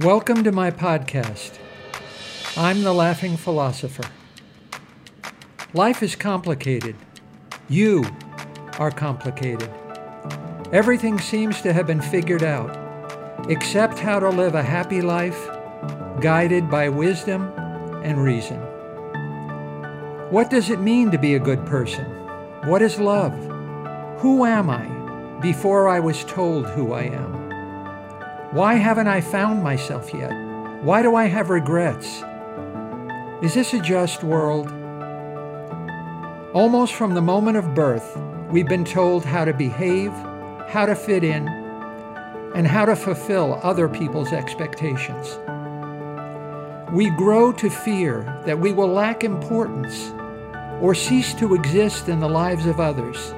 Welcome to my podcast. I'm the Laughing Philosopher. Life is complicated. You are complicated. Everything seems to have been figured out, except how to live a happy life guided by wisdom and reason. What does it mean to be a good person? What is love? Who am I before I was told who I am? Why haven't I found myself yet? Why do I have regrets? Is this a just world? Almost from the moment of birth, we've been told how to behave, how to fit in, and how to fulfill other people's expectations. We grow to fear that we will lack importance or cease to exist in the lives of others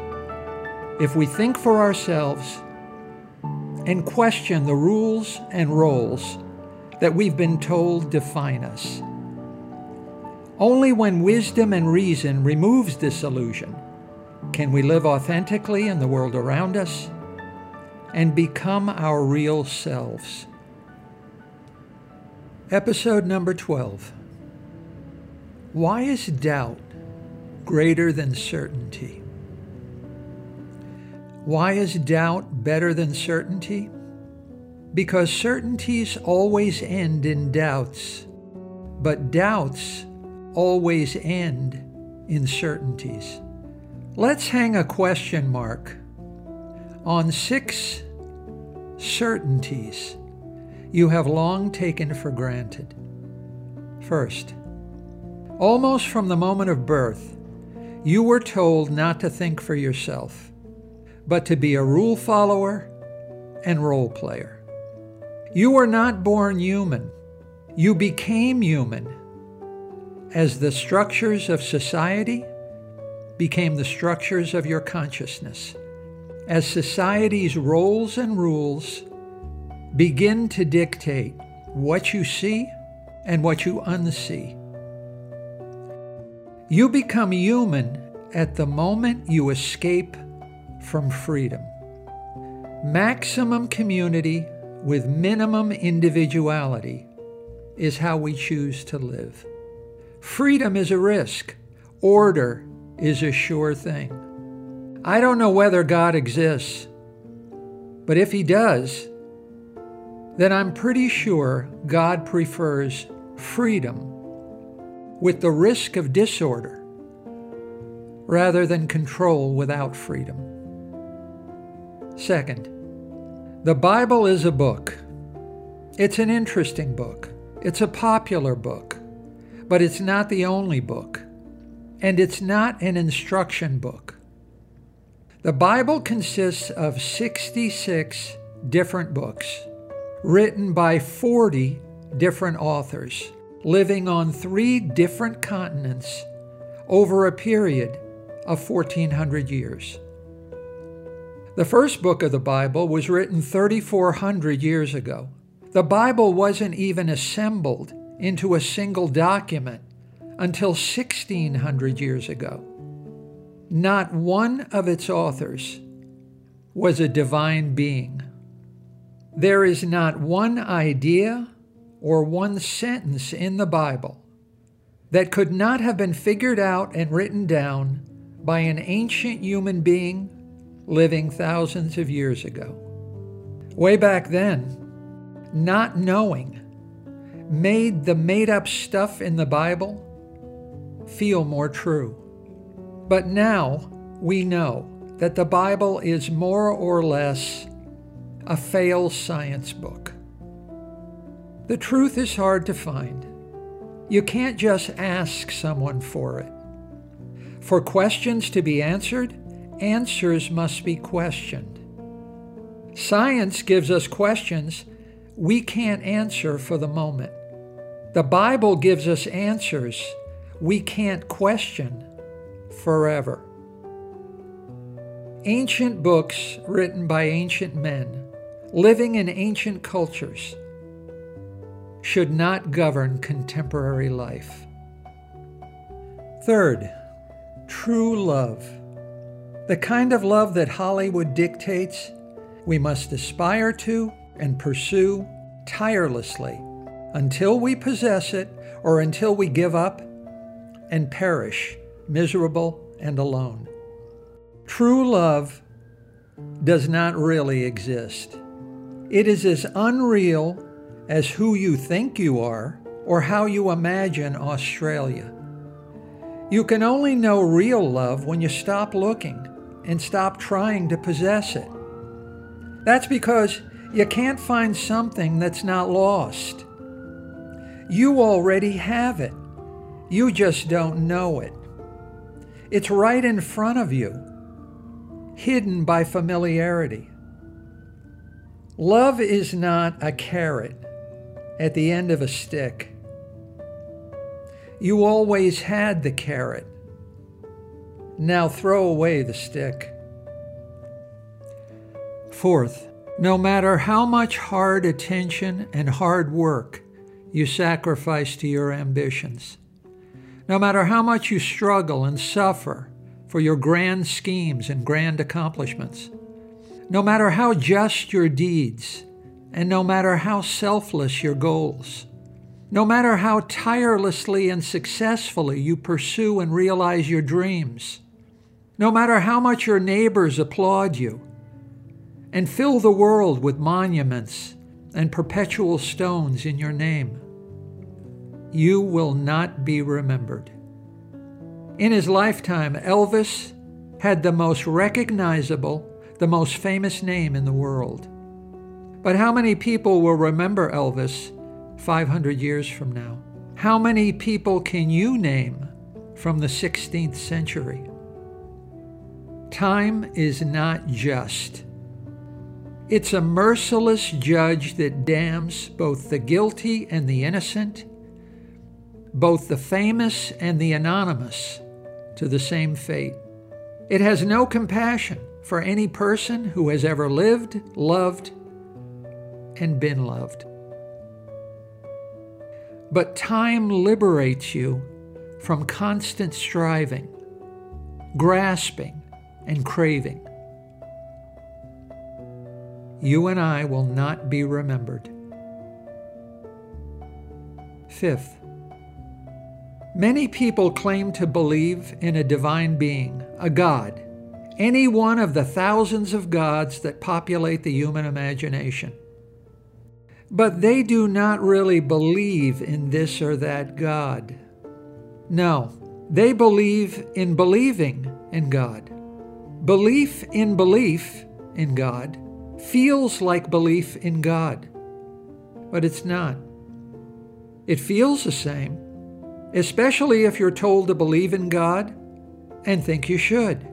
if we think for ourselves and question the rules and roles that we've been told define us. Only when wisdom and reason removes this illusion can we live authentically in the world around us and become our real selves. Episode number 12 Why is doubt greater than certainty? Why is doubt better than certainty? Because certainties always end in doubts, but doubts always end in certainties. Let's hang a question mark on six certainties you have long taken for granted. First, almost from the moment of birth, you were told not to think for yourself but to be a rule follower and role player. You were not born human. You became human as the structures of society became the structures of your consciousness. As society's roles and rules begin to dictate what you see and what you unsee. You become human at the moment you escape from freedom. Maximum community with minimum individuality is how we choose to live. Freedom is a risk. Order is a sure thing. I don't know whether God exists, but if He does, then I'm pretty sure God prefers freedom with the risk of disorder rather than control without freedom. Second, the Bible is a book. It's an interesting book. It's a popular book, but it's not the only book. And it's not an instruction book. The Bible consists of 66 different books written by 40 different authors living on three different continents over a period of 1400 years. The first book of the Bible was written 3,400 years ago. The Bible wasn't even assembled into a single document until 1,600 years ago. Not one of its authors was a divine being. There is not one idea or one sentence in the Bible that could not have been figured out and written down by an ancient human being living thousands of years ago. Way back then, not knowing made the made up stuff in the Bible feel more true. But now we know that the Bible is more or less a failed science book. The truth is hard to find. You can't just ask someone for it. For questions to be answered, answers must be questioned. Science gives us questions we can't answer for the moment. The Bible gives us answers we can't question forever. Ancient books written by ancient men, living in ancient cultures, should not govern contemporary life. Third, true love. The kind of love that Hollywood dictates we must aspire to and pursue tirelessly until we possess it or until we give up and perish, miserable and alone. True love does not really exist. It is as unreal as who you think you are or how you imagine Australia. You can only know real love when you stop looking and stop trying to possess it. That's because you can't find something that's not lost. You already have it. You just don't know it. It's right in front of you, hidden by familiarity. Love is not a carrot at the end of a stick. You always had the carrot. Now throw away the stick. Fourth, no matter how much hard attention and hard work you sacrifice to your ambitions, no matter how much you struggle and suffer for your grand schemes and grand accomplishments, no matter how just your deeds, and no matter how selfless your goals, no matter how tirelessly and successfully you pursue and realize your dreams, no matter how much your neighbors applaud you and fill the world with monuments and perpetual stones in your name, you will not be remembered. In his lifetime, Elvis had the most recognizable, the most famous name in the world. But how many people will remember Elvis 500 years from now? How many people can you name from the 16th century? Time is not just. It's a merciless judge that damns both the guilty and the innocent, both the famous and the anonymous, to the same fate. It has no compassion for any person who has ever lived, loved, and been loved. But time liberates you from constant striving, grasping, and craving. You and I will not be remembered. Fifth, many people claim to believe in a divine being, a God, any one of the thousands of gods that populate the human imagination. But they do not really believe in this or that God. No, they believe in believing in God. Belief in belief in God feels like belief in God, but it's not. It feels the same, especially if you're told to believe in God and think you should.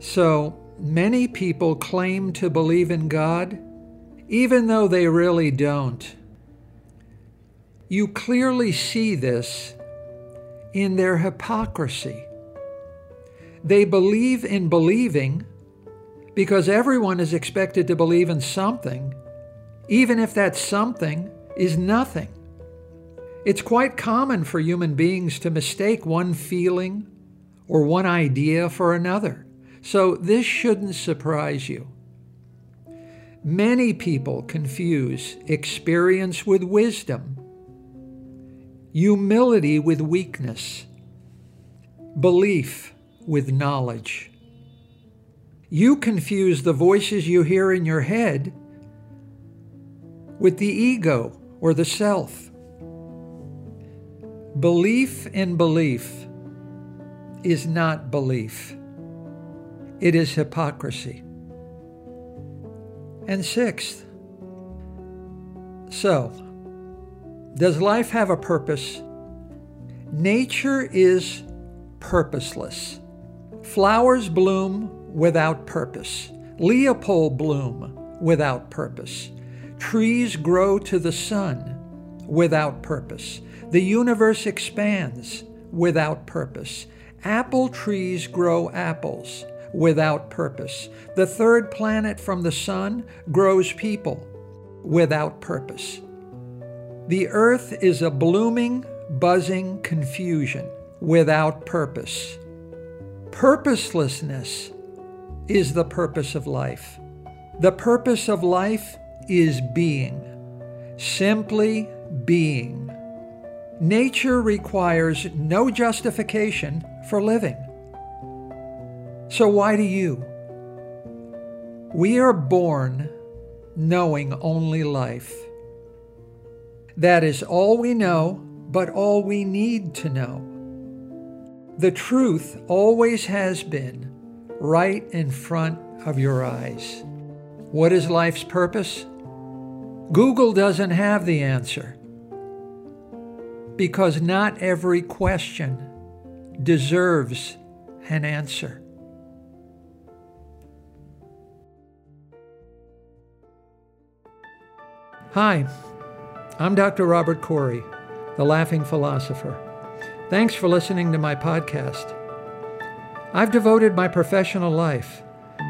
So, many people claim to believe in God even though they really don't. You clearly see this in their hypocrisy. They believe in believing because everyone is expected to believe in something, even if that something is nothing. It's quite common for human beings to mistake one feeling or one idea for another, so this shouldn't surprise you. Many people confuse experience with wisdom, humility with weakness, belief with knowledge. You confuse the voices you hear in your head with the ego or the self. Belief in belief is not belief, it is hypocrisy. And sixth, so, does life have a purpose? Nature is purposeless. Flowers bloom without purpose. Leopold bloom without purpose. Trees grow to the sun without purpose. The universe expands without purpose. Apple trees grow apples without purpose. The third planet from the sun grows people without purpose. The earth is a blooming, buzzing confusion without purpose. Purposelessness is the purpose of life. The purpose of life is being, simply being. Nature requires no justification for living. So why do you? We are born knowing only life. That is all we know, but all we need to know. The truth always has been right in front of your eyes. What is life's purpose? Google doesn't have the answer because not every question deserves an answer. Hi, I'm Dr. Robert Corey, the Laughing Philosopher. Thanks for listening to my podcast. I've devoted my professional life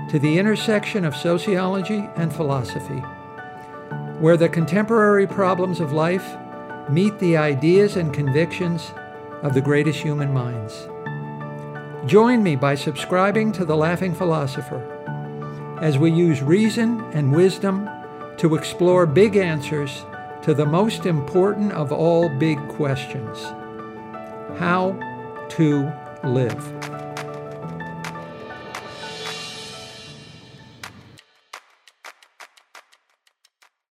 to the intersection of sociology and philosophy, where the contemporary problems of life meet the ideas and convictions of the greatest human minds. Join me by subscribing to The Laughing Philosopher as we use reason and wisdom to explore big answers to the most important of all big questions how to live.